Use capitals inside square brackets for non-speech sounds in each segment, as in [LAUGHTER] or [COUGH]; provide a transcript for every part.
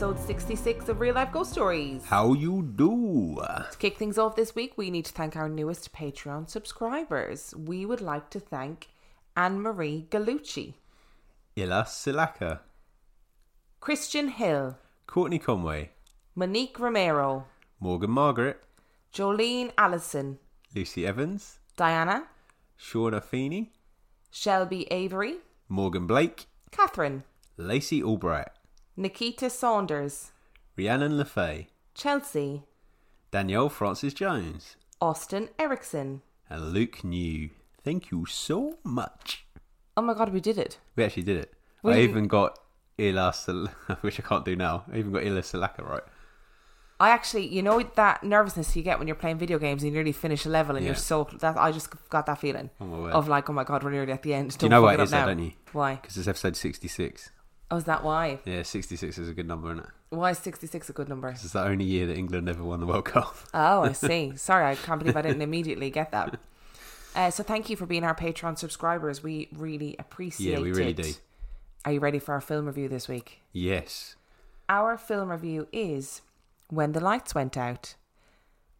Episode 66 of Real Life Ghost Stories. How you do? To kick things off this week, we need to thank our newest Patreon subscribers. We would like to thank Anne Marie Gallucci, Illa Silaka, Christian Hill, Courtney Conway, Monique Romero, Morgan Margaret, Jolene Allison, Lucy Evans, Diana, Shauna Feeney, Shelby Avery, Morgan Blake, Catherine, Lacey Albright, Nikita Saunders, Rhiannon LeFay, Chelsea, Danielle Francis Jones, Austin Erickson. and Luke New. Thank you so much. Oh my god, we did it. We actually did it. We I didn't- even got Illa Sil- [LAUGHS] which I can't do now. I even got Illa Silaka right. I actually, you know, that nervousness you get when you're playing video games and you nearly finish a level and you're so that I just got that feeling Oh, my word. of like, oh my god, we're nearly at the end. Do you know what it is, though, don't you? Why? Because it's episode 66. Oh, is that why? Yeah, 66 is a good number, isn't it? Why is 66 a good number? It's the only year that England ever won the World Cup. Oh, I [LAUGHS] see. Sorry, I can't believe I didn't immediately get that. Uh, so thank you for being our Patreon subscribers. We really appreciate it. Yeah, we really it. do. Are you ready for our film review this week? Yes. Our film review is When the Lights Went Out.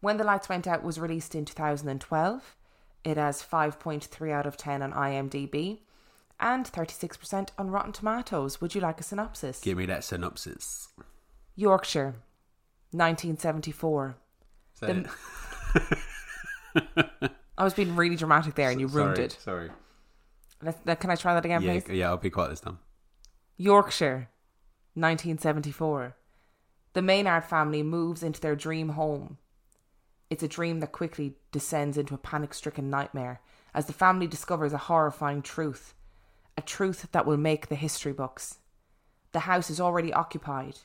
When the Lights Went Out was released in 2012. It has 5.3 out of 10 on IMDb and 36% on Rotten Tomatoes. Would you like a synopsis? Give me that synopsis. Yorkshire, 1974. Say The- it. I was being really dramatic there and you ruined sorry, it. Sorry. Let's, let- can I try that again, Yeah, please? yeah, I'll be quiet this time. Yorkshire, 1974. The Maynard family moves into their dream home. It's a dream that quickly descends into a panic stricken nightmare as the family discovers a horrifying truth. A truth that will make the history books. The house is already occupied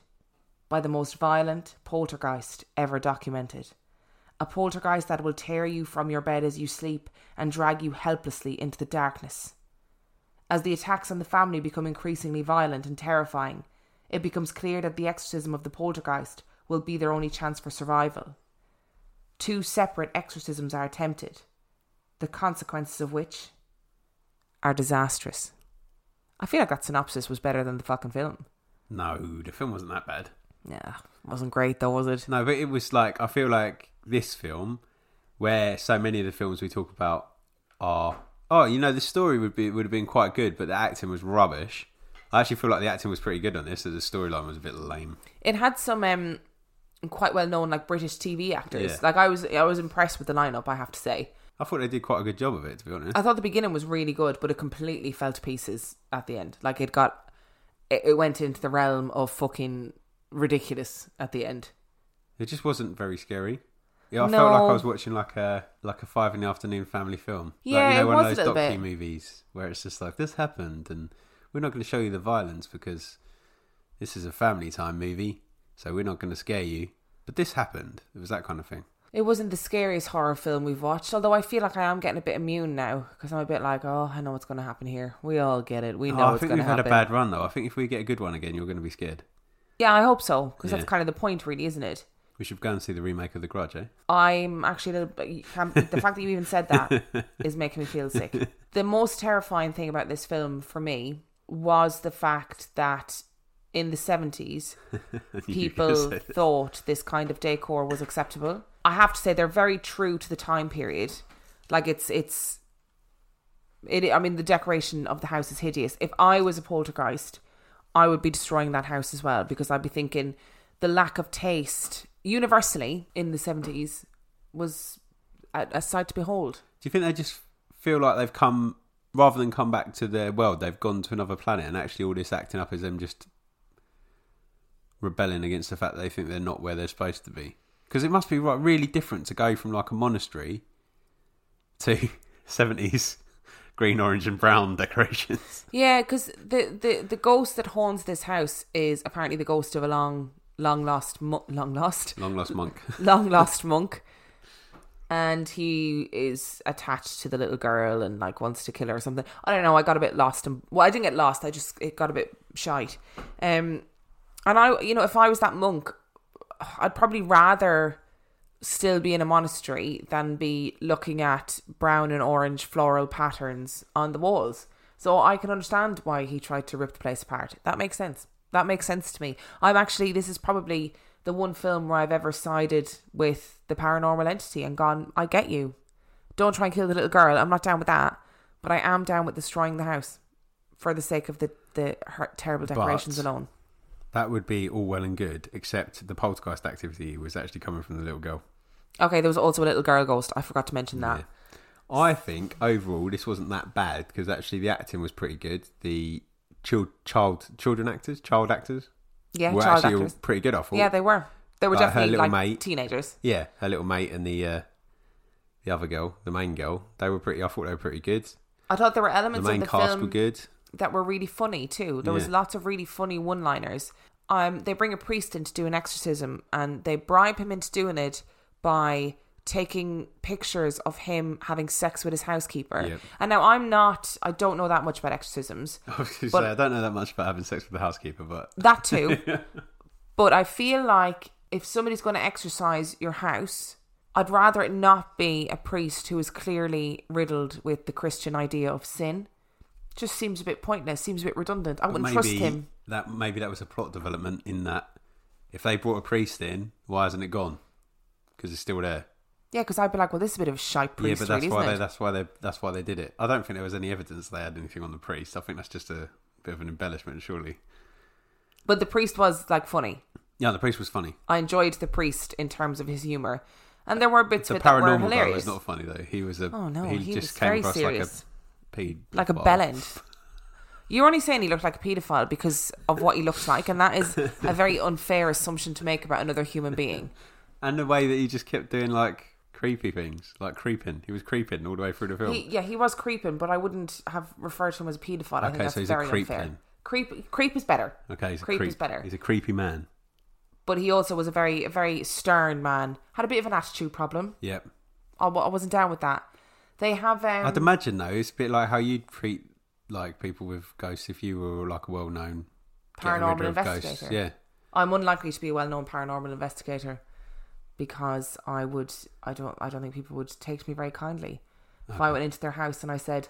by the most violent poltergeist ever documented. A poltergeist that will tear you from your bed as you sleep and drag you helplessly into the darkness. As the attacks on the family become increasingly violent and terrifying, it becomes clear that the exorcism of the poltergeist will be their only chance for survival. Two separate exorcisms are attempted, the consequences of which are disastrous. I feel like that synopsis was better than the fucking film. No, the film wasn't that bad. Yeah, wasn't great though, was it? No, but it was like I feel like this film, where so many of the films we talk about are oh, you know, the story would be would have been quite good, but the acting was rubbish. I actually feel like the acting was pretty good on this, so the storyline was a bit lame. It had some um, quite well known like British TV actors. Yeah. Like I was, I was impressed with the lineup. I have to say. I thought they did quite a good job of it, to be honest. I thought the beginning was really good, but it completely fell to pieces at the end. Like it got, it, it went into the realm of fucking ridiculous at the end. It just wasn't very scary. Yeah, I felt like I was watching like a like a five in the afternoon family film. Yeah, like, you know, it one was of those docu bit. movies where it's just like this happened, and we're not going to show you the violence because this is a family time movie, so we're not going to scare you. But this happened. It was that kind of thing. It wasn't the scariest horror film we've watched, although I feel like I am getting a bit immune now because I'm a bit like, oh, I know what's going to happen here. We all get it. We know Oh, know I what's think going we've to had a bad run though. I think if we get a good one again, you're going to be scared. Yeah, I hope so because Yeah. that's kind of the point, really, isn't it? We should go and see the remake of The Grudge, eh? I'm actually a little bit, the fact that you even said that [LAUGHS] is making me feel sick. The most terrifying thing about this film for me was the fact that in the 70s, [LAUGHS] people thought this kind of decor was acceptable. I have to say they're very true to the time period. Like it's it's it I mean the decoration of the house is hideous. If I was a poltergeist, I would be destroying that house as well because I'd be thinking the lack of taste universally in the 70s was a, a sight to behold. Do you think they just feel like they've come rather than come back to their world, they've gone to another planet, and actually all this acting up is them just rebelling against the fact that they think they're not where they're supposed to be? Because it must be right, really different to go from like a monastery to [LAUGHS] seventies green, orange, and brown decorations. Yeah, because the, the the ghost that haunts this house is apparently the ghost of a long long lost mo- long lost Long lost monk. [LAUGHS] long lost monk and he is attached to the little girl and like wants to kill her or something i don't know i got a bit lost and well i didn't get lost i just it got a bit shite um and i you know if i was that monk i'd probably rather still be in a monastery than be looking at brown and orange floral patterns on the walls so i can understand why he tried to rip the place apart that makes sense that makes sense to me i'm actually this is probably the one film where I've ever sided with the paranormal entity and gone, I get you. Don't try and kill the little girl. I'm not down with that. But I am down with destroying the house for the sake of the, the her- terrible decorations But- alone. That would be all well and good, except the poltergeist activity was actually coming from the little girl. Okay, there was also a little girl ghost. I forgot to mention that. Yeah. I think overall this wasn't that bad because actually the acting was pretty good. The child, child children actors, child actors, Yeah, were child actually all pretty good. I thought. Yeah, they were. They were Like definitely little like mate. teenagers. Yeah, her little mate and the uh, the other girl, the main girl, they were pretty. I thought they were pretty good. I thought there were elements The main of the cast film were good. That were really funny too. There was lots of really funny one-liners. Um, they bring a priest in to do an exorcism, and they bribe him into doing it by taking pictures of him having sex with his housekeeper. Yep. And now I'm not, I don't know that much about exorcisms. [LAUGHS] I But- say I don't know that much about having sex with the housekeeper, but [LAUGHS] That too. [LAUGHS] but I feel like if somebody's going to exorcise your house, I'd rather it not be a priest who is clearly riddled with the Christian idea of sin. Just seems a bit pointless. Seems a bit redundant. I wouldn't maybe trust him. that maybe that was a plot development in that if they brought a priest in, why hasn't it gone? Because it's still there. Yeah, because I'd be like, well, this is a bit of a shite priest, yeah, but that's really, why they it? that's why they that's why they did it. I don't think there was any evidence they had anything on the priest. I think that's just a bit of an embellishment, surely. But the priest was like funny. Yeah, the priest was funny. I enjoyed the priest in terms of his humor, and there were bits The of it that were guy hilarious. was not funny though. He was a Oh, no, he, he just was came very across serious. like a ped like a bellend. You're only saying he looked like a paedophile because of what he looked like, and that is a very [LAUGHS] unfair assumption to make about another human being. And the way that he just kept doing like creepy things, like creeping. He was creeping all the way through the film. He, yeah, he was creeping, but I wouldn't have referred to him as a paedophile. I Okay, think that's so he's a very creep unfair. then. Creep, creep is better. okay, he's a creep creep. is better. He's a creepy man. But he also was a very, a very stern man. Had a bit of an attitude problem. Yep. I, I wasn't down with that. They have. Um, I'd imagine though, it's a bit like how you'd treat like people with ghosts if you were like a well-known Paranormal of ghosts. investigator. Yeah, I'm unlikely to be a well-known paranormal investigator because I would I don't I don't think people would take me very kindly if I went into their house and I said,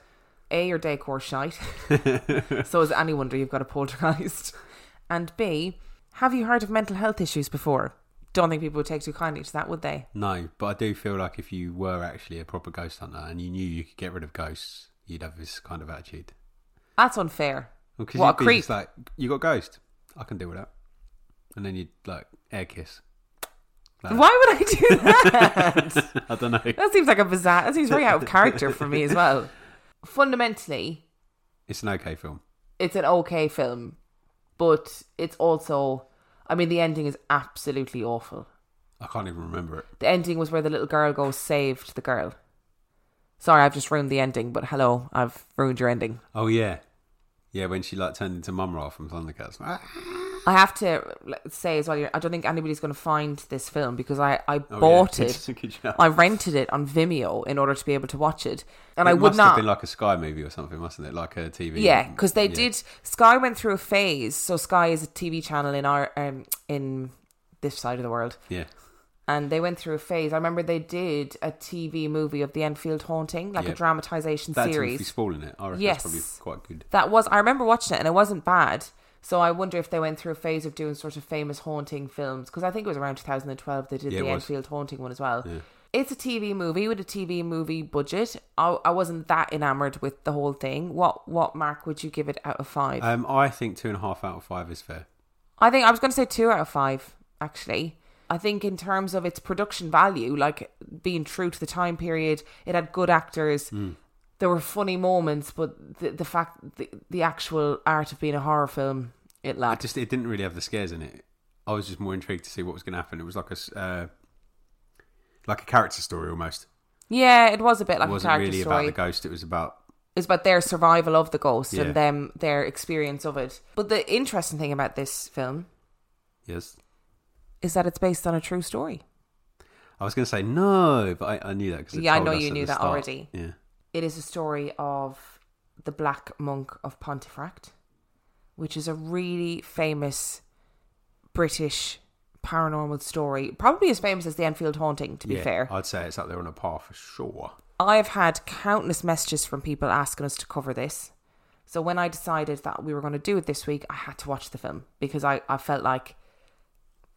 "A, your decor shite." [LAUGHS] so is any wonder you've got a poltergeist, and B, have you heard of mental health issues before? Don't think people would take too kindly to that, would they? no, but I do feel like if you were actually a proper ghost hunter and you knew you could get rid of ghosts, you'd have this kind of attitude. That's unfair. Because What a creep. just like, you got ghost, I can deal with that, and then you'd like air kiss. Like. Why would I do [LAUGHS] that? I don't know. that seems like a bizarre. That seems very out of character for me as well. Fundamentally, It's an okay film. it's an okay film, but it's also, I mean, the ending is absolutely awful. I can't even remember it. The ending was where the little girl goes saved the girl. Sorry, I've just ruined the ending, but hello, I've ruined your ending. Oh yeah, yeah. When she like turned into Mumm-Ra from Thundercats. [LAUGHS] I have to say as well, I don't think anybody's going to find this film because I, I Oh, bought yeah. it. I rented it on Vimeo in order to be able to watch it, and it I would must not. have been like a Sky movie or something, mustn't it? Like a TV. Yeah, because they Yeah. did. Sky went through a phase. So Sky is a TV channel in our um, in this side of the world, Yeah, and they went through a phase. I remember they did a TV movie of the Enfield haunting, like Yeah. a dramatization that's series. Spall in it. I reckon Yes. that's probably quite good. That was I remember watching it, and it wasn't bad. So I wonder if they went through a phase of doing sort of famous haunting films because I think it was around 2012 they did Yeah, the. Enfield haunting one as well. Yeah. It's a TV movie with a TV movie budget. I, I wasn't that enamored with the whole thing. What what mark would you give it out of five? Um, I think two and a half out of five is fair. I think I was going to say two out of five. actually. I think in terms of its production value, like being true to the time period, it had good actors. There were funny moments, but the, the fact, the, the actual art of being a horror film, it lacked. just it didn't really have the scares in it. I was just more intrigued to see what was going to happen. It was like a uh, like a character story almost. yeah, it was a bit like a character story. it wasn't character really story. about the ghost. It was about It's about their survival of the ghost Yeah. and them their experience of it. But the interesting thing about this film yes. is that it's based on a true story. I was going to say no, but I, I knew that because Yeah, I know you knew that already. Yeah. It is a story of the Black Monk of Pontefract, which is a really famous British paranormal story. Probably as famous as the Enfield haunting, to be yeah, fair. I'd say it's up there on a par for sure. I've had countless messages from people asking us to cover this. So when I decided that we were going to do it this week, I had to watch the film because I, I felt like,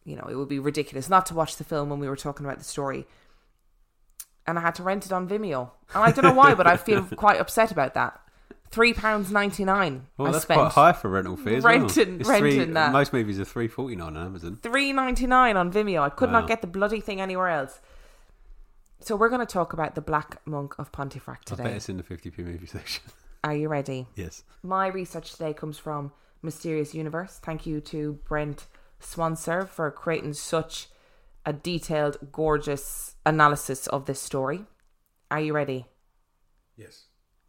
you know, it would be ridiculous not to watch the film when we were talking about the story. And I had to rent it on Vimeo. And I don't know why, but I feel [LAUGHS] quite upset about that. Three pounds ninety nine. Well, I that's spent quite high for rental fees. as renting- well. It's renting three, that. Most movies are three forty nine on Amazon. three ninety nine on Vimeo. I could Wow. not get the bloody thing anywhere else. So we're going to talk about the Black Monk of Pontefract I bet today. it's in the fifty p movie section. [LAUGHS] Are you ready? yes. My research today comes from Mysterious Universe. Thank you to Brent Swancer for creating such a detailed, gorgeous analysis of this story. Are you ready? Yes.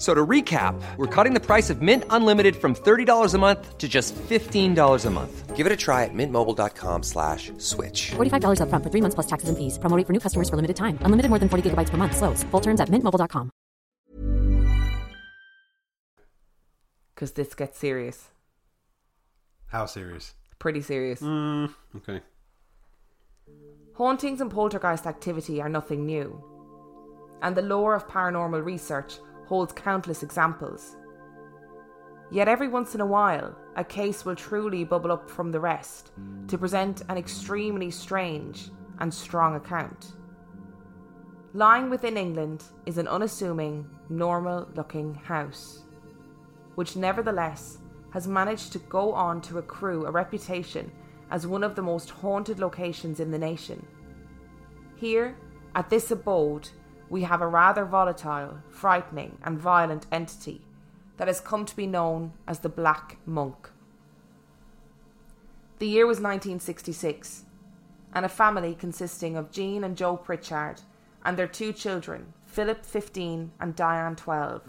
F- So to recap, we're cutting the price of Mint Unlimited from $30 a month to just $15 a month. Give it a try at mintmobile.com slash switch. $45 upfront for three months plus taxes and fees. Promo for new customers for limited time. Unlimited more than 40 gigabytes per month. Slows. Full terms at mintmobile.com. Because this gets serious. How serious? Pretty serious. Mm, okay. Hauntings and poltergeist activity are nothing new, and the lore of paranormal research holds countless examples. Yet every once in a while, a case will truly bubble up from the rest to present an extremely strange and strong account. Lying within England is an unassuming, normal looking house, which nevertheless has managed to go on to accrue a reputation as one of the most haunted locations in the nation. Here, at this abode, we have a rather volatile, frightening, and violent entity that has come to be known as the Black Monk. The year was 1966, and a family consisting of Jean and Joe Pritchard and their two children, Philip 15 and Diane 12,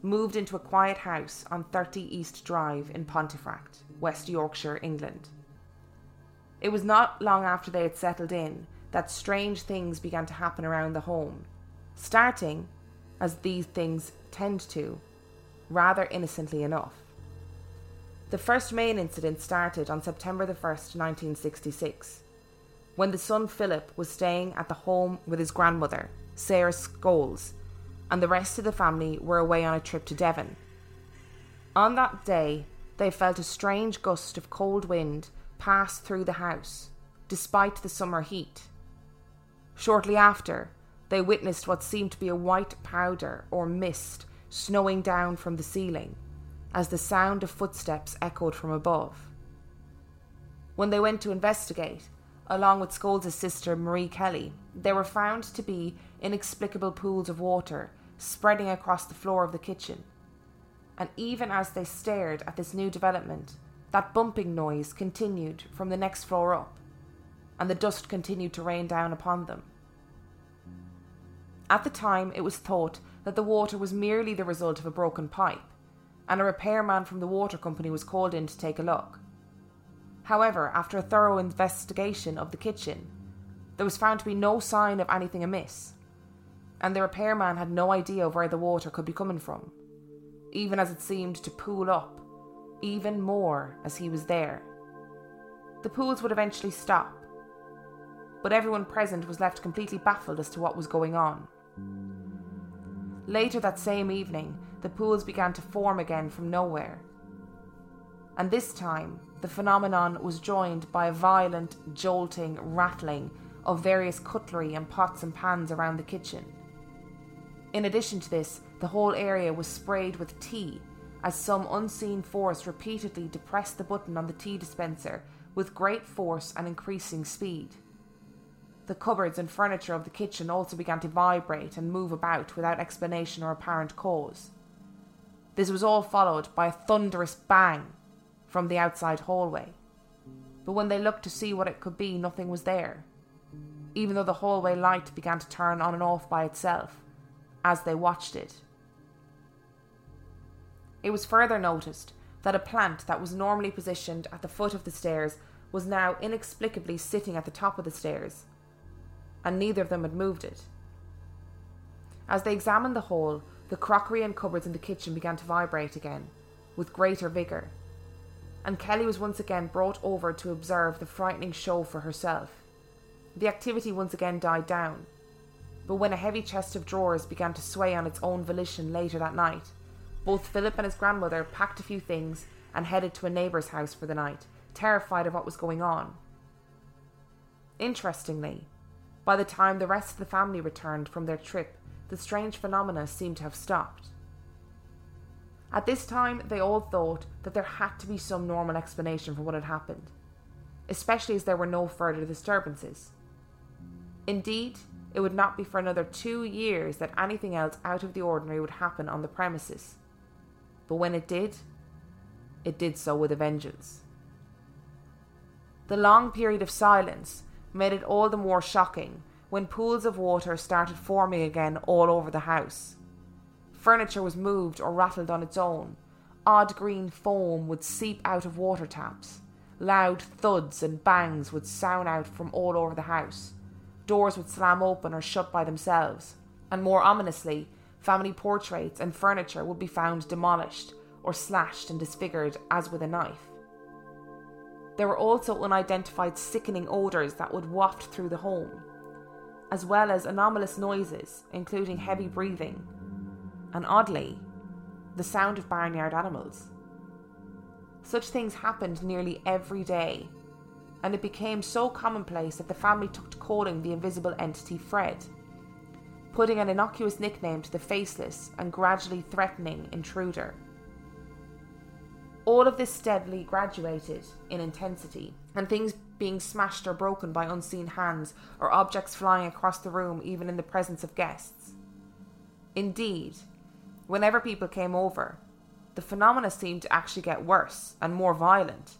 moved into a quiet house on 30 East Drive in Pontefract, West Yorkshire, England. It was not long after they had settled in that strange things began to happen around the home, starting, as these things tend to, rather innocently enough. The first main incident started on September the 1st, 1966, when the son Philip was staying at the home with his grandmother, Sarah Scholes, and the rest of the family were away on a trip to Devon. On that day, they felt a strange gust of cold wind pass through the house, despite the summer heat. Shortly after, they witnessed what seemed to be a white powder or mist snowing down from the ceiling, as the sound of footsteps echoed from above. When they went to investigate, along with Scholes' sister Marie Kelly, they were found to be inexplicable pools of water spreading across the floor of the kitchen. And even as they stared at this new development, that bumping noise continued from the next floor up, and the dust continued to rain down upon them. At the time, it was thought that the water was merely the result of a broken pipe, and a repairman from the water company was called in to take a look. However, after a thorough investigation of the kitchen, there was found to be no sign of anything amiss, and the repairman had no idea where the water could be coming from, even as it seemed to pool up even more as he was there. The pools would eventually stop, but everyone present was left completely baffled as to what was going on. Later that same evening, the pools began to form again from nowhere. And this time, the phenomenon was joined by a violent, jolting, rattling of various cutlery and pots and pans around the kitchen. In addition to this, the whole area was sprayed with tea as some unseen force repeatedly depressed the button on the tea dispenser with great force and increasing speed. The cupboards and furniture of the kitchen also began to vibrate and move about without explanation or apparent cause. This was all followed by a thunderous bang from the outside hallway. But when they looked to see what it could be, nothing was there, even though the hallway light began to turn on and off by itself as they watched it. It was further noticed that a plant that was normally positioned at the foot of the stairs was now inexplicably sitting at the top of the stairs, and neither of them had moved it. As they examined the hole, the crockery and cupboards in the kitchen began to vibrate again, with greater vigour, and Kelly was once again brought over to observe the frightening show for herself. The activity once again died down, but when a heavy chest of drawers began to sway on its own volition later that night, both Philip and his grandmother packed a few things and headed to a neighbour's house for the night, terrified of what was going on. Interestingly, by the time the rest of the family returned from their trip, the strange phenomena seemed to have stopped. At this time, they all thought that there had to be some normal explanation for what had happened, especially as there were no further disturbances. Indeed, it would not be for another two years that anything else out of the ordinary would happen on the premises. But when it did, it did so with a vengeance. The long period of silence made it all the more shocking when pools of water started forming again all over the house. Furniture was moved or rattled on its own. Odd green foam would seep out of water taps. Loud thuds and bangs would sound out from all over the house. Doors would slam open or shut by themselves. And more ominously, family portraits and furniture would be found demolished or slashed and disfigured as with a knife. There were also unidentified sickening odours that would waft through the home, as well as anomalous noises, including heavy hmm. breathing, and oddly, the sound of barnyard animals. Such things happened nearly every day, and it became so commonplace that the family took to calling the invisible entity Fred putting an innocuous nickname to the faceless and gradually threatening intruder. All of this steadily graduated in intensity, and things being smashed or broken by unseen hands, or objects flying across the room even in the presence of guests. Indeed, whenever people came over, the phenomena seemed to actually get worse and more violent.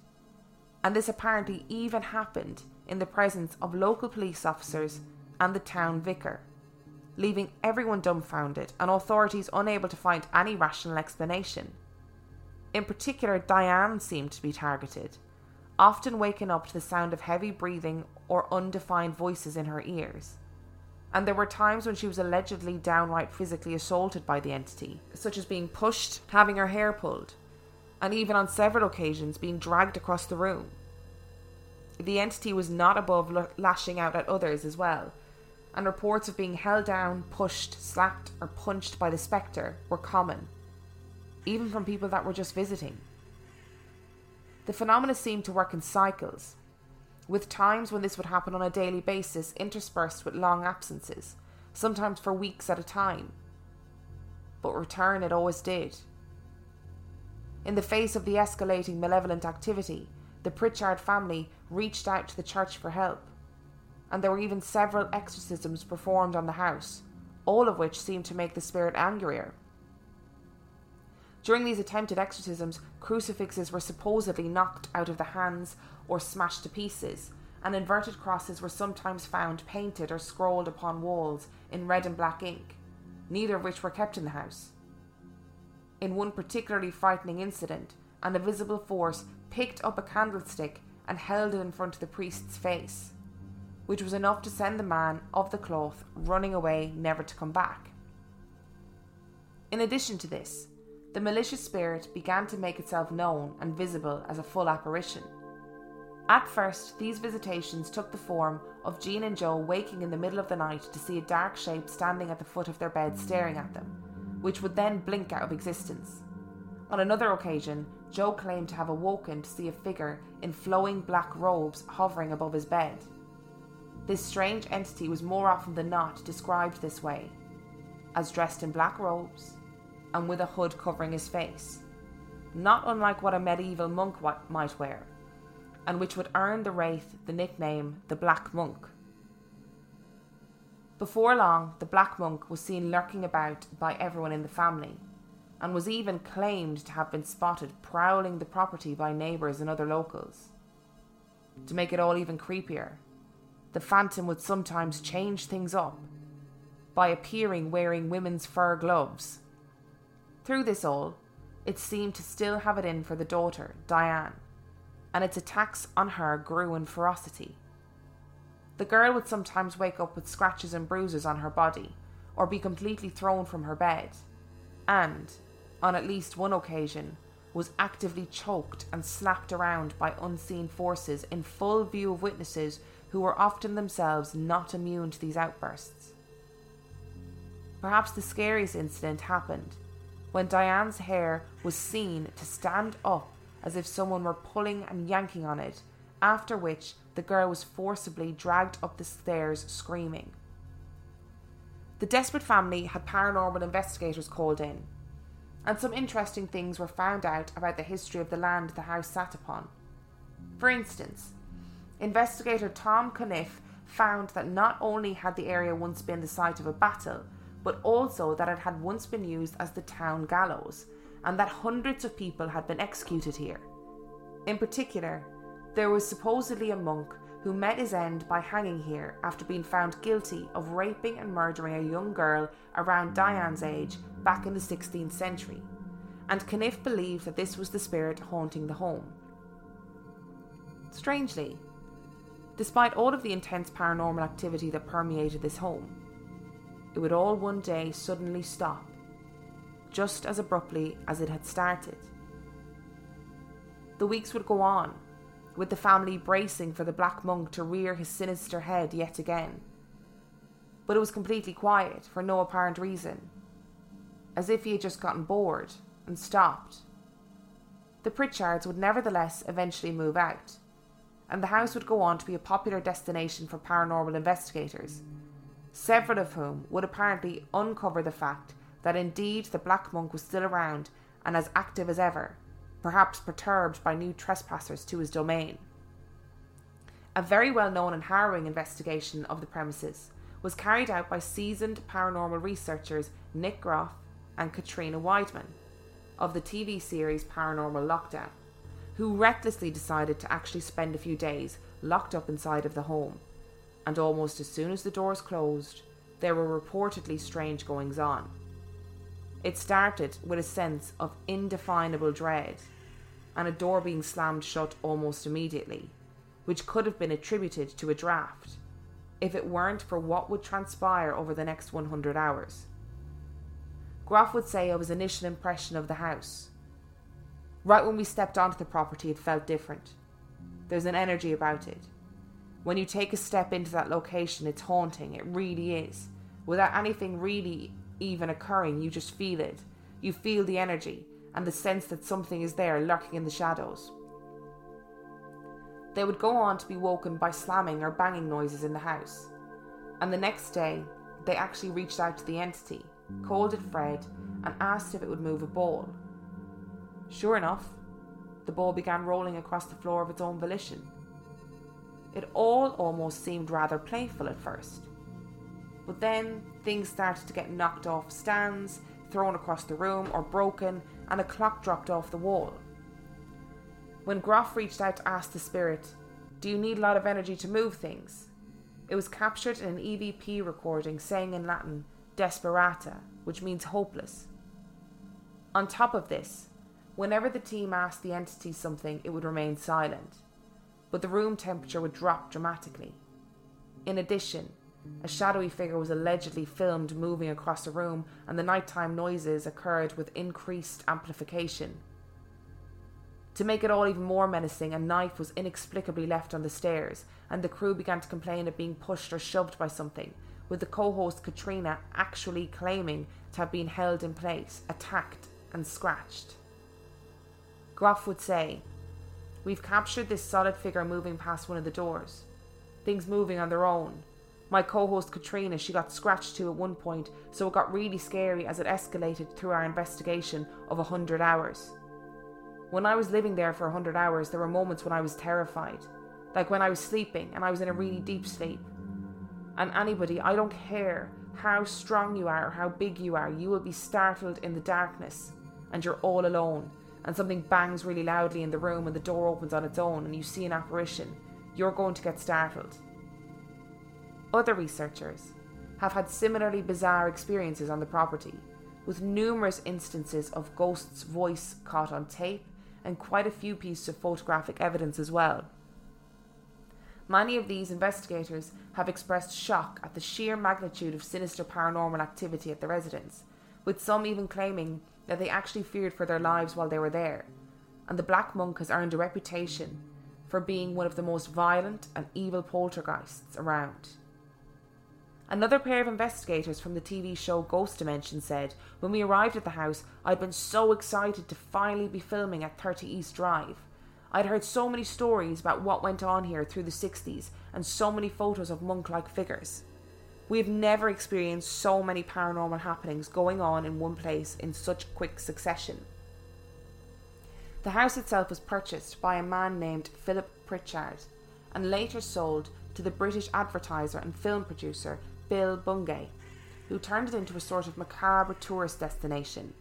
And this apparently even happened in the presence of local police officers and the town vicar leaving everyone dumbfounded and authorities unable to find any rational explanation. In particular, Diane seemed to be targeted, often waking up to the sound of heavy breathing or undefined voices in her ears. And there were times when she was allegedly downright physically assaulted by the entity, such as being pushed, having her hair pulled, and even on several occasions being dragged across the room. The entity was not above l- lashing out at others as well, and reports of being held down, pushed, slapped, or punched by the spectre were common, even from people that were just visiting. The phenomena seemed to work in cycles, with times when this would happen on a daily basis interspersed with long absences, sometimes for weeks at a time. But return it always did. In the face of the escalating malevolent activity, the Pritchard family reached out to the church for help, and there were even several exorcisms performed on the house, all of which seemed to make the spirit angrier. During these attempted exorcisms, crucifixes were supposedly knocked out of the hands or smashed to pieces, and inverted crosses were sometimes found painted or scrawled upon walls in red and black ink, neither of which were kept in the house. In one particularly frightening incident, an invisible force picked up a candlestick and held it in front of the priest's face, which was enough to send the man of the cloth running away, never to come back. In addition to this, the malicious spirit began to make itself known and visible as a full apparition. At first, these visitations took the form of Jean and Joe waking in the middle of the night to see a dark shape standing at the foot of their bed staring at them, which would then blink out of existence. On another occasion, Joe claimed to have awoken to see a figure in flowing black robes hovering above his bed. This strange entity was more often than not described this way as dressed in black robes and with a hood covering his face, not unlike what a medieval monk might wear and which would earn the Wraith the nickname the Black Monk. Before long, the Black Monk was seen lurking about by everyone in the family, and was even claimed to have been spotted prowling the property by neighbours and other locals. To make it all even creepier, the Phantom would sometimes change things up by appearing wearing women's fur gloves. Through this all, it seemed to still have it in for the daughter, Diane, and its attacks on her grew in ferocity. The girl would sometimes wake up with scratches and bruises on her body, or be completely thrown from her bed, and, on at least one occasion, was actively choked and slapped around by unseen forces in full view of witnesses who were often themselves not immune to these outbursts. Perhaps the scariest incident happened when Diane's hair was seen to stand up as if someone were pulling and yanking on it, after which the girl was forcibly dragged up the stairs screaming. The desperate family had paranormal investigators called in, and some interesting things were found out about the history of the land the house sat upon. For instance, investigator Tom Cuniff found that not only had the area once been the site of a battle, but also that it had once been used as the town gallows, and that hundreds of people had been executed here. In particular, there was supposedly a monk who met his end by hanging here after being found guilty of raping and murdering a young girl around Diane's age back in the 16th century, and Cuniff believed that this was the spirit haunting the home. Strangely, despite all of the intense paranormal activity that permeated this home, it would all one day suddenly stop just as abruptly as it had started. The weeks would go on, with the family bracing for the Black Monk to rear his sinister head yet again. But it was completely quiet for no apparent reason, as if he had just gotten bored and stopped. The Pritchards would nevertheless eventually move out, and the house would go on to be a popular destination for paranormal investigators, several of whom would apparently uncover the fact that indeed the Black Monk was still around and as active as ever, perhaps perturbed by new trespassers to his domain. A very well known and harrowing investigation of the premises was carried out by seasoned paranormal researchers Nick Groff and Katrina Weidman of the TV series Paranormal Lockdown, who recklessly decided to actually spend a few days locked up inside of the home. And almost as soon as the doors closed, there were reportedly strange goings on. It started with a sense of indefinable dread and a door being slammed shut almost immediately, which could have been attributed to a draft if it weren't for what would transpire over the next 100 hours. Groff would say of his initial impression of the house. Right when we stepped onto the property, it felt different. There's an energy about it. When you take a step into that location, it's haunting. It really is. Without anything really even occurring, you just feel it. You feel the energy and the sense that something is there lurking in the shadows. They would go on to be woken by slamming or banging noises in the house. And the next day, they actually reached out to the entity, called it Fred, and asked if it would move a ball. Sure enough, the ball began rolling across the floor of its own volition. It all almost seemed rather playful at first. But then things started to get knocked off stands, thrown across the room, or broken, and a clock dropped off the wall. When Groff reached out to ask the spirit, Do you need a lot of energy to move things? It was captured in an EVP recording saying in Latin, Desperata, which means hopeless. On top of this, whenever the team asked the entity something, it would remain silent, but the room temperature would drop dramatically. In addition, a shadowy figure was allegedly filmed moving across the room, and the nighttime noises occurred with increased amplification. To make it all even more menacing, a knife was inexplicably left on the stairs, and the crew began to complain of being pushed or shoved by something, with the co host Katrina actually claiming to have been held in place, attacked, and scratched. Groff would say, We've captured this solid figure moving past one of the doors. Things moving on their own. My co host Katrina, she got scratched too at one point, so it got really scary as it escalated through our investigation of a hundred hours. When I was living there for a hundred hours, there were moments when I was terrified, like when I was sleeping and I was in a really deep sleep. And anybody, I don't care how strong you are how big you are, you will be startled in the darkness and you're all alone and something bangs really loudly in the room and the door opens on its own and you see an apparition, you're going to get startled. Other researchers have had similarly bizarre experiences on the property, with numerous instances of ghosts' voice caught on tape and quite a few pieces of photographic evidence as well. Many of these investigators have expressed shock at the sheer magnitude of sinister paranormal activity at the residence, with some even claiming that they actually feared for their lives while they were there. And the Black Monk has earned a reputation for being one of the most violent and evil poltergeists around. Another pair of investigators from the TV show Ghost Dimension said, When we arrived at the house, I'd been so excited to finally be filming at 30 East Drive. I'd heard so many stories about what went on here through the 60s and so many photos of monk like figures. We have never experienced so many paranormal happenings going on in one place in such quick succession. The house itself was purchased by a man named Philip Pritchard and later sold to the British advertiser and film producer Bill Bungay, who turned it into a sort of macabre tourist destination.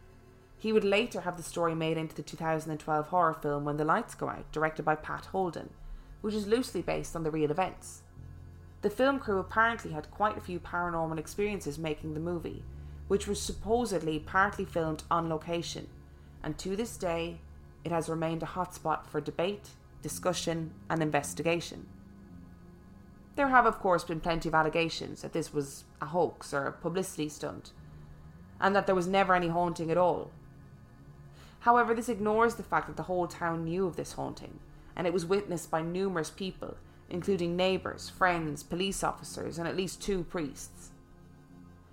He would later have the story made into the 2012 horror film When the Lights Go Out, directed by Pat Holden, which is loosely based on the real events. The film crew apparently had quite a few paranormal experiences making the movie, which was supposedly partly filmed on location, and to this day, it has remained a hotspot for debate, discussion, and investigation. There have, of course, been plenty of allegations that this was a hoax or a publicity stunt, and that there was never any haunting at all. However, this ignores the fact that the whole town knew of this haunting, and it was witnessed by numerous people, including neighbours, friends, police officers, and at least two priests.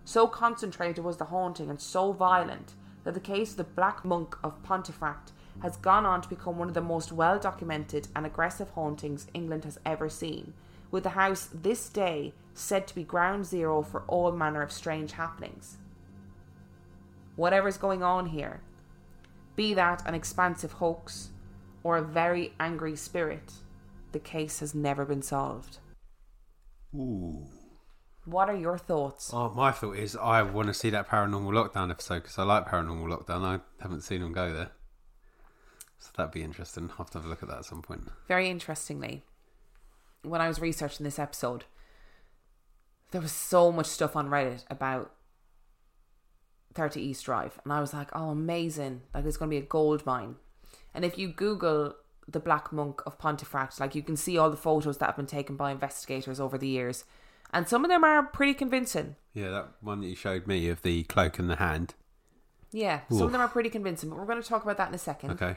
So concentrated was the haunting and so violent that the case of the Black Monk of Pontefract has gone on to become one of the most well documented and aggressive hauntings England has ever seen, with the house this day said to be ground zero for all manner of strange happenings. Whatever's going on here, be that an expansive hoax or a very angry spirit, the case has never been solved. Ooh. What are your thoughts? Oh, my thought is I want to see that paranormal lockdown episode because I like paranormal lockdown. I haven't seen them go there, so that'd be interesting. I'll have to have a look at that at some point. Very interestingly, when I was researching this episode, there was so much stuff on Reddit about 30 East Drive, and I was like, oh, amazing! Like, it's going to be a gold mine. And if you Google the Black Monk of Pontefract, like, you can see all the photos that have been taken by investigators over the years, and some of them are pretty convincing. Yeah, that one that you showed me of the cloak in the hand. Yeah, some of them are pretty convincing, but we're going to talk about that in a second. Okay,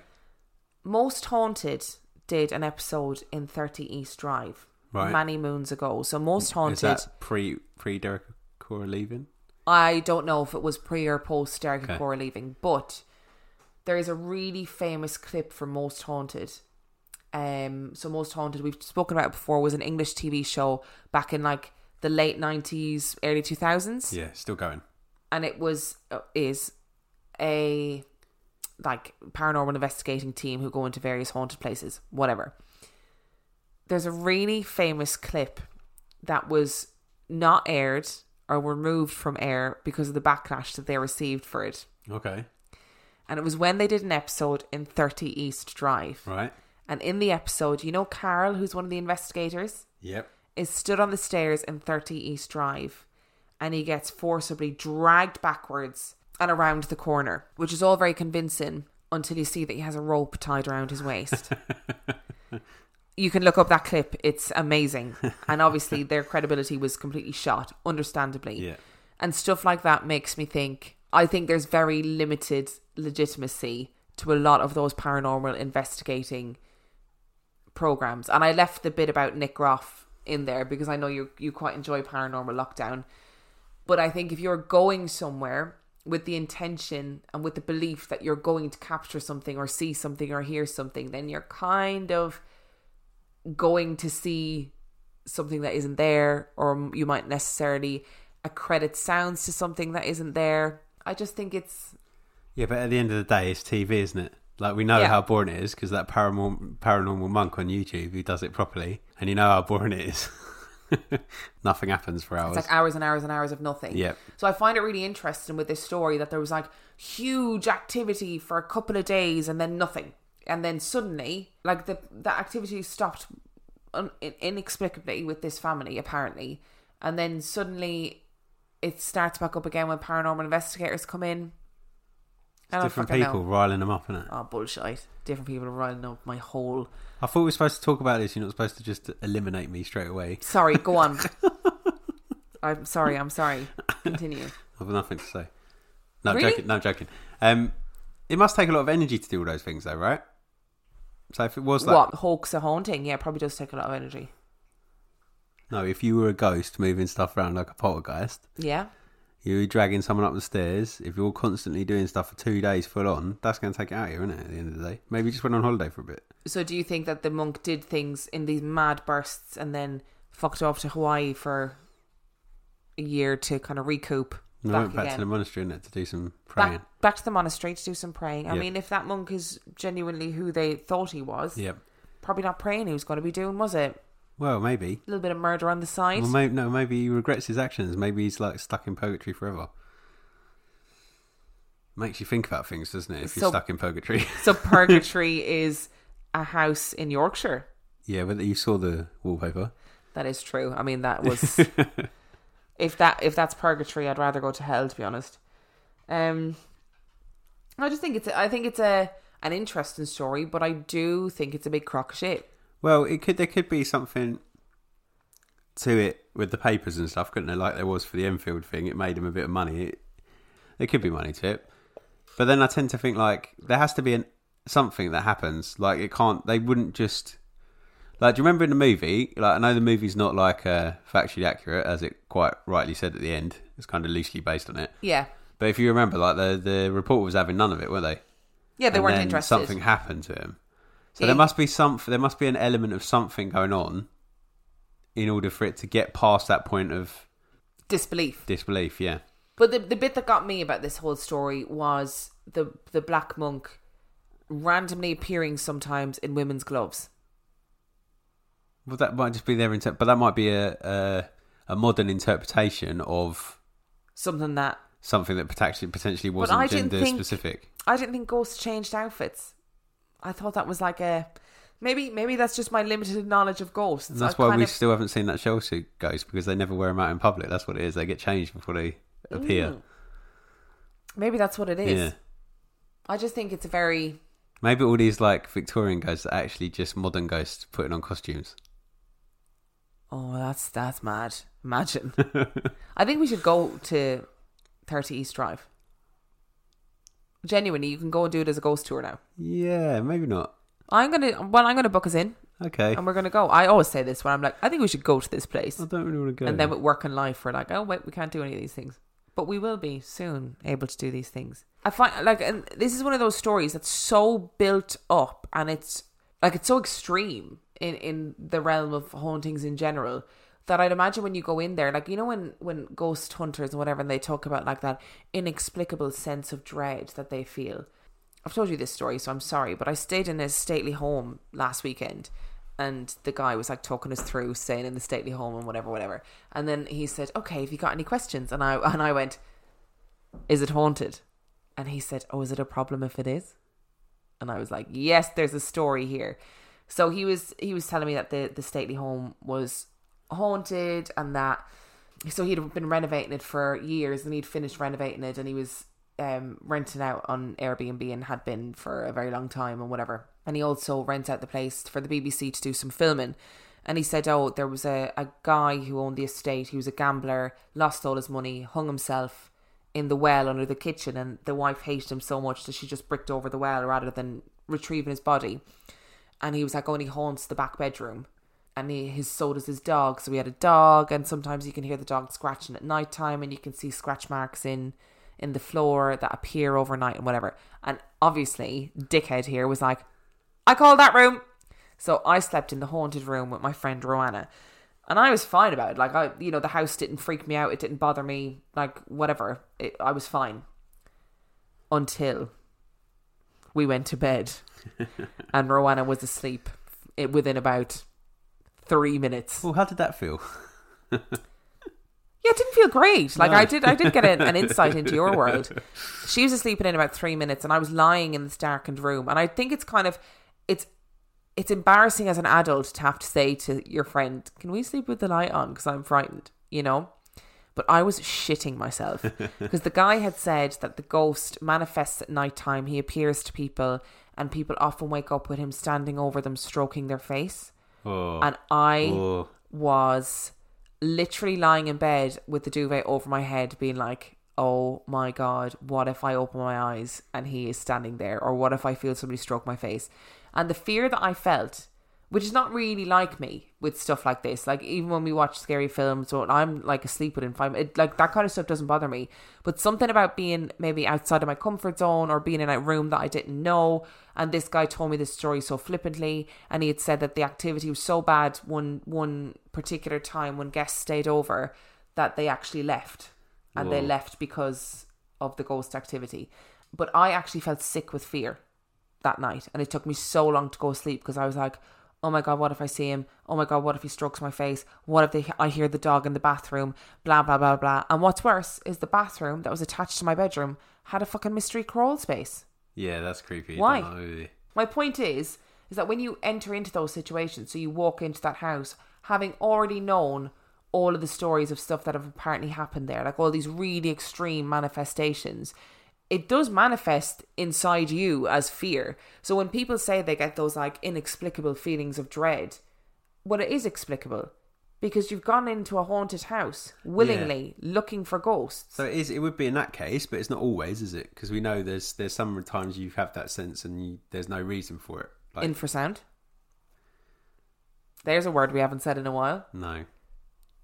Most Haunted did an episode in 30 East Drive Right. many moons ago. So Most Haunted, is that pre pre Derek Acorah leaving? I don't know if it was pre or post Derek Okay. Acorah leaving, but there is a really famous clip from Most Haunted. Um, so Most Haunted, we've spoken about it before, was an English TV show back in like the late 90s, early 2000s. Yeah, still going. and it was uh, is a like paranormal investigating team who go into various haunted places, whatever. There's a really famous clip that was not aired or removed from air because of the backlash that they received for it. Okay. And it was when they did an episode in 30 East Drive. Right. And in the episode, you know Carl, who's one of the investigators, Yep. is stood on the stairs in 30 East Drive and he gets forcibly dragged backwards and around the corner, which is all very convincing until you see that he has a rope tied around his waist. [LAUGHS] you can look up that clip, it's amazing. And obviously, their credibility was completely shot, understandably. Yeah. And stuff like that makes me think I think there's very limited legitimacy to a lot of those paranormal investigating programs. And I left the bit about Nick Groff in there because I know you you quite enjoy paranormal lockdown. But I think if you're going somewhere with the intention and with the belief that you're going to capture something or see something or hear something, then you're kind of going to see something that isn't there, or you might necessarily accredit sounds to something that isn't there. I just think it's Yeah, but at the end of the day, it's TV, isn't it? Like we know Yeah. how boring it is because that paranormal paranormal monk on YouTube who does it properly, and you know how boring it is. [LAUGHS] Nothing happens for hours. It's like hours and hours and hours of nothing. Yep. So I find it really interesting with this story that there was like huge activity for a couple of days and then nothing, and then suddenly, like the the activity stopped un- inexplicably with this family apparently, and then suddenly it starts back up again when paranormal investigators come in. Different people know. riling them up, isn't it? Oh bullshit! Different people are riling up my whole. I thought we were supposed to talk about this. You're not supposed to just eliminate me straight away. Sorry, go on. [LAUGHS] I'm sorry. I'm sorry. Continue. [LAUGHS] I have nothing to say. No, Really? joking. No, joking. Um, it must take a lot of energy to do all those things, though, right? So if it was like what hoax a haunting? Yeah, it probably does take a lot of energy. No, if you were a ghost moving stuff around like a poltergeist, Yeah. you were dragging someone up the stairs. If you're constantly doing stuff for two days full on, that's going to take it out of you, isn't it? At the end of the day, maybe you just went on holiday for a bit. So do you think that the monk did things in these mad bursts and then fucked off to Hawaii for a year to kind of recoup? And I back went back to the monastery innit, to do some praying. back, back to the monastery to do some praying. I Yeah. mean, if that monk is genuinely who they thought he was, Yep. probably not praying he was going to be doing, was it? Well, maybe. A little bit of murder on the side. Well, maybe no. Maybe he regrets his actions. Maybe he's like stuck in purgatory forever. Makes you think about things, doesn't it? If So- you're stuck in purgatory. [LAUGHS] so purgatory [LAUGHS] is a house in Yorkshire. yeah, but you saw the wallpaper. That is true. I mean, that was [LAUGHS] if that if that's purgatory, I'd rather go to hell. To be honest, um, I just think it's a, I think it's a an interesting story, but I do think it's a big crock of shit. Well, it could. There could be something to it with the papers and stuff, couldn't there? Like there was for the Enfield thing. It made him a bit of money. It, there could be money to it, but then I tend to think like there has to be an, something that happens. Like it can't. They wouldn't just. Like, do you remember in the movie? Like, I know the movie's not like uh, factually accurate, as it quite rightly said at the end. It's kind of loosely based on it. Yeah, But if you remember, like the the reporter was having none of it, were they? yeah, they And weren't interested. Something happened to him. So there must be some. There must be an element of something going on, in order for it to get past that point of Disbelief. disbelief. Yeah. But the the bit that got me about this whole story was the the black monk randomly appearing sometimes in women's gloves. Well, that might just be their inter- but that might be a, a a modern interpretation of Something that something that potentially potentially wasn't gender think- specific. I didn't think ghosts changed outfits. I thought that was like a maybe maybe that's just my limited knowledge of ghosts. And that's I why we of- still haven't seen that shell suit ghost because they never wear them out in public. That's what it is. They get changed before they appear. Mm. maybe that's what it is. Yeah. I just think it's a very Maybe all these like Victorian ghosts are actually just modern ghosts putting on costumes. oh that's that's mad. Imagine. [LAUGHS] I think we should go to Thirty East Drive. Genuinely, you can go and do it as a ghost tour now. Yeah, maybe not. I'm gonna well, I'm gonna book us in Okay. and we're gonna go. I always say this when I'm like, I think we should go to this place. I don't really want to go. And then with work and life, we're like, oh wait, we can't do any of these things. But we will be soon able to do these things. I find like, and this is one of those stories that's so built up, and it's like it's so extreme in in the realm of hauntings in general that I'd imagine when you go in there, like you know when when ghost hunters and whatever, and they talk about like that inexplicable sense of dread that they feel. I've told you this story, so I'm sorry, but I stayed in a stately home last weekend, and the guy was like talking us through staying in the stately home and whatever, whatever. And then he said, "Okay, have you got any questions?" And I [LAUGHS] and I went, "Is it haunted?" And he said, "Oh, is it a problem if it is?" And I was like, "Yes, there's a story here." So he was he was telling me that the the stately home was haunted and that so he'd been renovating it for years and he'd finished renovating it and he was um, renting out on Airbnb and had been for a very long time and whatever. And he also rents out the place for the BBC to do some filming. And he said, Oh, there was a, a guy who owned the estate. He was a gambler, lost all his money, hung himself in the well under the kitchen. And the wife hated him so much that she just bricked over the well rather than retrieving his body. And he was like, only haunts the back bedroom. And he, his so does his dog. So he had a dog, and sometimes you can hear the dog scratching at night time, and you can see scratch marks in in the floor that appear overnight and whatever. And obviously, dickhead here was like, I called that room. So I slept in the haunted room with my friend Roanna. And I was fine about it. Like I you know, the house didn't freak me out, it didn't bother me, like whatever. It, I was fine. Until we went to bed. [LAUGHS] and Roanna was asleep it, within about three minutes. Well, how did that feel? Yeah, it didn't feel great. Like I did, I did get a, an insight into your world. She was asleep in about three minutes, and I was lying in this darkened room. And I think it's kind of, it's, it's embarrassing as an adult to have to say to your friend, "Can we sleep with the light on?" Because I'm frightened, you know. But I was shitting myself [LAUGHS] because the guy had said that the ghost manifests at night time. He appears to people, and people often wake up with him standing over them, stroking their face. Oh, And I oh. was literally lying in bed with the duvet over my head, being like, oh my God, what if I open my eyes and he is standing there? Or what if I feel somebody stroke my face? And the fear that I felt, which is not really like me with stuff like this, like even when we watch scary films or I'm like asleep within five it, like that kind of stuff doesn't bother me. But something about being maybe outside of my comfort zone or being in a room that I didn't know. And this guy told me this story so flippantly, and he had said that the activity was so bad one one particular time when guests stayed over that they actually left, and they left because of the ghost activity. But I actually felt sick with fear that night, and it took me so long to go to sleep because I was like, "Oh my god, what if I see him? Oh my god, what if he strokes my face? What if they, I hear the dog in the bathroom? Blah blah blah blah." And what's worse is the bathroom that was attached to my bedroom had a fucking mystery crawl space. Yeah, that's creepy. Why? My point is, is that when you enter into those situations, so you walk into that house having already known all of the stories of stuff that have apparently happened there, like all these really extreme manifestations, it does manifest inside you as fear. So when people say they get those like inexplicable feelings of dread, well, it is explicable because you've gone into a haunted house willingly looking for ghosts. So it is. It would be in that case, but it's not always, is it? Because we know there's there's some times you have that sense and you, there's no reason for it. Like, Infrasound. There's a word we haven't said in a while. no.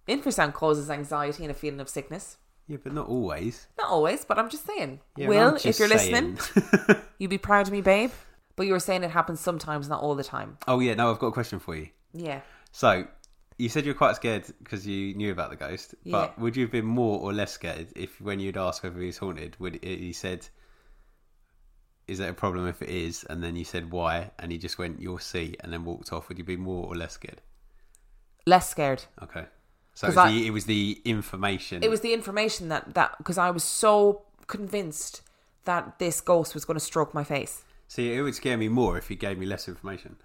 Infrasound causes anxiety and a feeling of sickness. Yeah, but not always. Not always, but I'm just saying. Yeah, Will, I'm if you're saying. [LAUGHS] [LAUGHS] listening, you'd be proud of me, babe. But you were saying it happens sometimes, not all the time. oh yeah, no, I've got a question for you. Yeah. So you said you're quite scared because you knew about the ghost, but would you have been more or less scared if, when you'd ask whether he's haunted, would he said, "Is that a problem if it is?" and then you said why, and he just went, "You'll see," and then walked off? Would you be more or less scared? Less scared. Okay. So it was, I- the, it was the information. It was the information that that because I was so convinced that this ghost was going to stroke my face. See, it would scare me more if he gave me less information.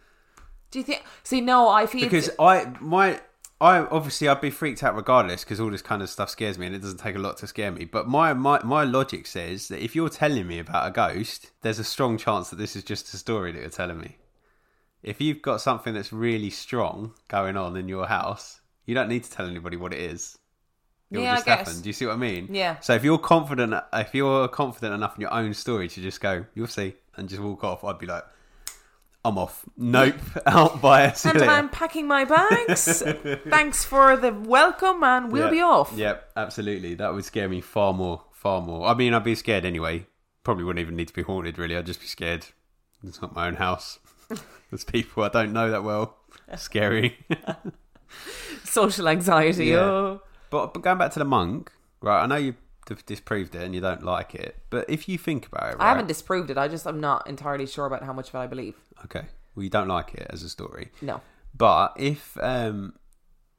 Do you think? See, no, I feel because I my I obviously I'd be freaked out regardless because all this kind of stuff scares me and it doesn't take a lot to scare me. But my my my logic says that if you're telling me about a ghost, there's a strong chance that this is just a story that you're telling me. If you've got something that's really strong going on in your house, you don't need to tell anybody what it is. It will Yeah, I just guess. happen. Do you see what I mean? Yeah. So if you're confident, if you're confident enough in your own story to just go, you'll see, and just walk off, I'd be like, I'm off. Nope, [LAUGHS] out by you and. I'm packing my bags. [LAUGHS] Thanks for the welcome, and we'll Yeah. be off. Yep, absolutely. That would scare me far more, far more. I mean, I'd be scared anyway. Probably wouldn't even need to be haunted, really. I'd just be scared. It's not my own house. [LAUGHS] There's people I don't know that well. Scary. [LAUGHS] Social anxiety. Yeah. Oh. but, but going back to the monk, right? I know you d- disproved it and you don't like it. But if you think about it, right? I haven't disproved it. I just I'm not entirely sure about how much of it I believe. okay, well, you don't like it as a story. No. But if um,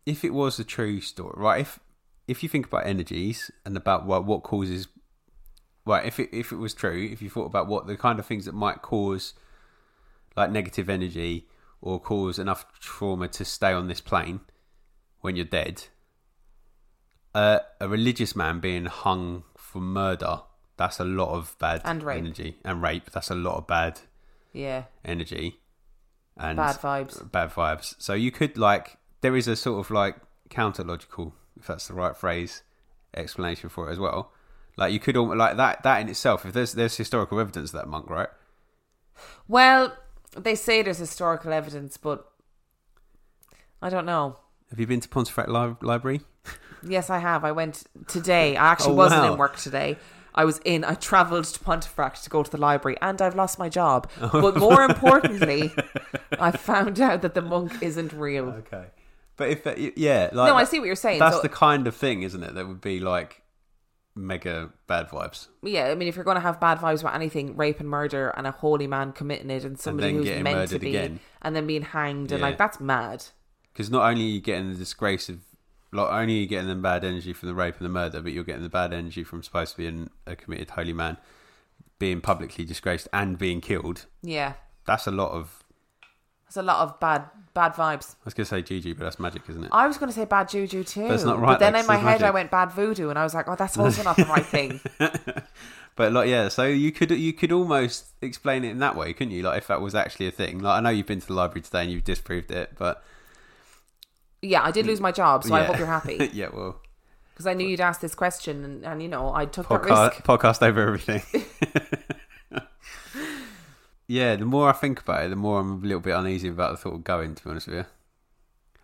if it was a true story, right? If if you think about energies and about what what causes, right? If it if it was true, if you thought about what the kind of things that might cause like negative energy or cause enough trauma to stay on this plane when you're dead, uh, a religious man being hung for murder, that's a lot of bad And rape. energy and rape. That's a lot of bad Yeah. energy and Bad vibes. Bad vibes. So you could like there is a sort of like counter logical, if that's the right phrase, explanation for it as well. Like you could almost like that that in itself. If there's there's historical evidence of that monk, right? Well, they say there's historical evidence, but I don't know. Have you been to Pontefract Li- Library? Yes, I have. I went today. I actually [LAUGHS] Oh, wasn't wow. in work today. I was in. I travelled to Pontefract to go to the library, and I've lost my job. [LAUGHS] Oh. But more importantly, I found out that the monk isn't real. Okay, but if uh, that- yeah, like No, I see what you're saying. That's So- the kind of thing, isn't it? That would be like mega bad vibes. Yeah, I mean, if you're going to have bad vibes about anything, rape and murder, and a holy man committing it, and somebody then who's meant to be, again. and then being hanged, and Yeah. like that's mad. Because not only you are you getting the disgrace of, not only are you getting the bad energy from the rape and the murder, but you're getting the bad energy from supposed to be an, a committed holy man being publicly disgraced and being killed. Yeah, That's a lot of. That's a lot of bad bad vibes. I was going to say juju, but that's magic, isn't it? I was going to say bad juju too, That's not right, But then though, in my head, I went bad voodoo, and I was like, oh, that's also not the right [LAUGHS] thing. But like, yeah, so you could you could almost explain it in that way, couldn't you? Like, if that was actually a thing. Like, I know you've been to the library today and you've disproved it, but Yeah, I did lose my job, so I hope you're happy [LAUGHS] yeah, well, because I knew you'd ask this question, and, and you know I took that risk. podcast over everything. [LAUGHS] yeah, the more I think about it, the more I'm a little bit uneasy about the thought of going. To be honest with you,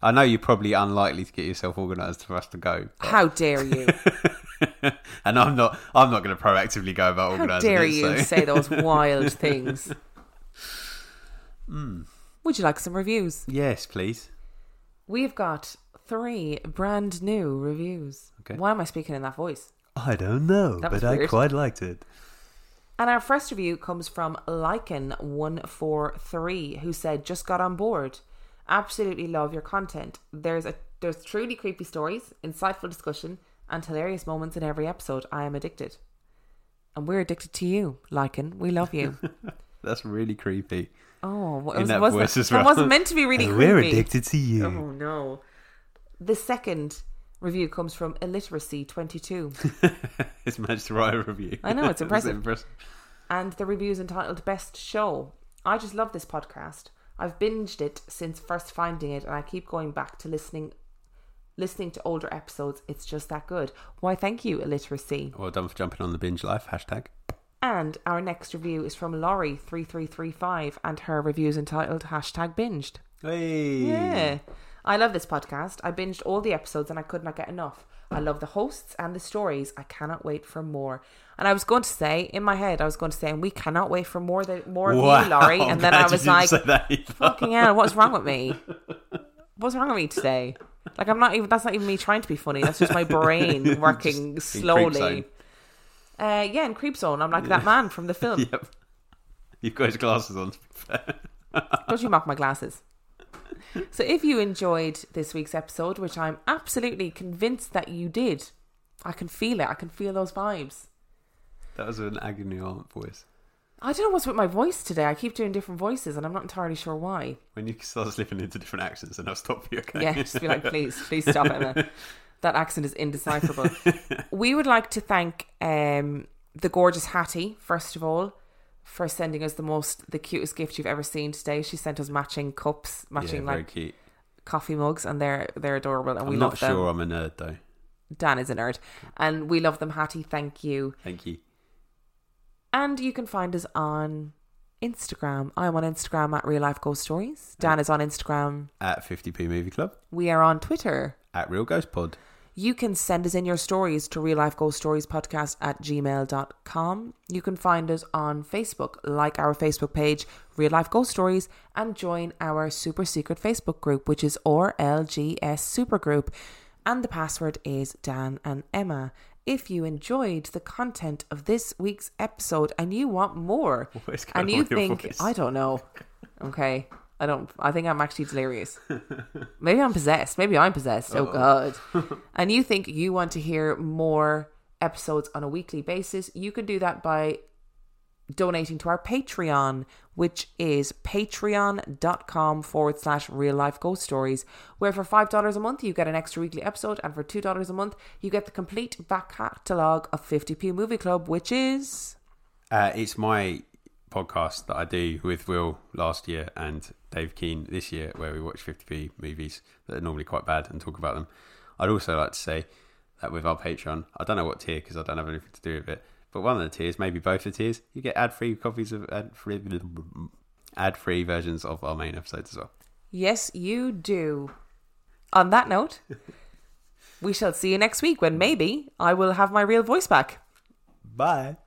I know you're probably unlikely to get yourself organised for us to go, but- How dare you? [LAUGHS] and I'm not. I'm not going to proactively go about How organising. How dare it, you so- say those [LAUGHS] wild things? Hmm. Would you like some reviews? yes, please. We've got three brand new reviews. Okay. Why am I speaking in that voice? I don't know, but I quite liked it. And our first review comes from Lycan143, who said, Just got on board. Absolutely love your content. There's a there's truly creepy stories, insightful discussion, and hilarious moments in every episode. I am addicted. And we're addicted to you, Lycan. We love you. [LAUGHS] That's really creepy. Oh, it was, that wasn't, that wasn't meant to be really [LAUGHS] And creepy. We're addicted to you. Oh no. The second review comes from Illiteracy22. [LAUGHS] it's managed to write a review. I know, it's [LAUGHS] impressive. impressive. and the review is entitled Best Show. I just love this podcast. I've binged it since first finding it, and I keep going back to listening listening to older episodes. It's just that good. Why, thank you, Illiteracy. Well done for jumping on the binge life hashtag. And our next review is from Laurie3335, and her review is entitled Hashtag Binged. Hey. Yeah. I love this podcast. I binged all the episodes and I could not get enough. I love the hosts and the stories. I cannot wait for more. And I was going to say, in my head, I was going to say, and we cannot wait for more than more of Wow, you, Laurie. And then I was like, say that either. fucking hell, what's wrong with me? [LAUGHS] What's wrong with me today? Like I'm not even. That's not even me trying to be funny. That's just my [LAUGHS] brain working Just in creep slowly. Uh, yeah, in creep zone, I'm like that man from the [LAUGHS] film. Yep. You've got his glasses on. To be fair. Don't you mock my glasses. So, if you enjoyed this week's episode, which I'm absolutely convinced that you did, I can feel it. I can feel those vibes. That was an agony aunt voice. I don't know what's with my voice today. I keep doing different voices, and I'm not entirely sure why. When you start slipping into different accents, then I'll stop you. Okay. Yeah, just be like, please, please stop, Emma. [LAUGHS] That accent is indecipherable. [LAUGHS] we would like to thank um, the gorgeous Hattie, first of all, for sending us the most, the cutest gift you've ever seen today. She sent us matching cups, matching very like cute. coffee mugs, and they're they're adorable, and we I'm love not them. sure I'm a nerd though. Dan is a nerd, and we love them. Hattie, thank you. Thank you. And you can find us on Instagram. I'm on Instagram at Real Life Ghost Stories. Dan is on Instagram. At 50p Movie Club. We are on Twitter. At Real Ghost Pod. You can send us in your stories to real life ghost stories podcast at gmail.com. You can find us on Facebook, like our Facebook page, Real Life Ghost Stories, and join our super secret Facebook group, which is RLGS Supergroup. And the password is Dan and Emma. if you enjoyed the content of this week's episode and you want more, What is going and you think voice? I don't know, [LAUGHS] okay, I don't. I think I'm actually delirious. [LAUGHS] Maybe I'm possessed. Maybe I'm possessed. Oh God! [LAUGHS] and you think you want to hear more episodes on a weekly basis? You can do that by donating to our Patreon, which is patreon.com forward slash real life ghost stories, where for $5 a month you get an extra weekly episode, and for $2 a month you get the complete back catalogue of 50p Movie Club, which is. Uh, it's my podcast that I do with Will last year and Dave Keane this year, where we watch 50p movies that are normally quite bad and talk about them. I'd also like to say that with our Patreon, I don't know what tier because I don't have anything to do with it, but one of the tiers, maybe both the tiers, you get ad-free copies of ad-free, ad-free versions of our main episodes as well. Yes, you do. On that note, [LAUGHS] we shall see you next week when maybe I will have my real voice back. Bye.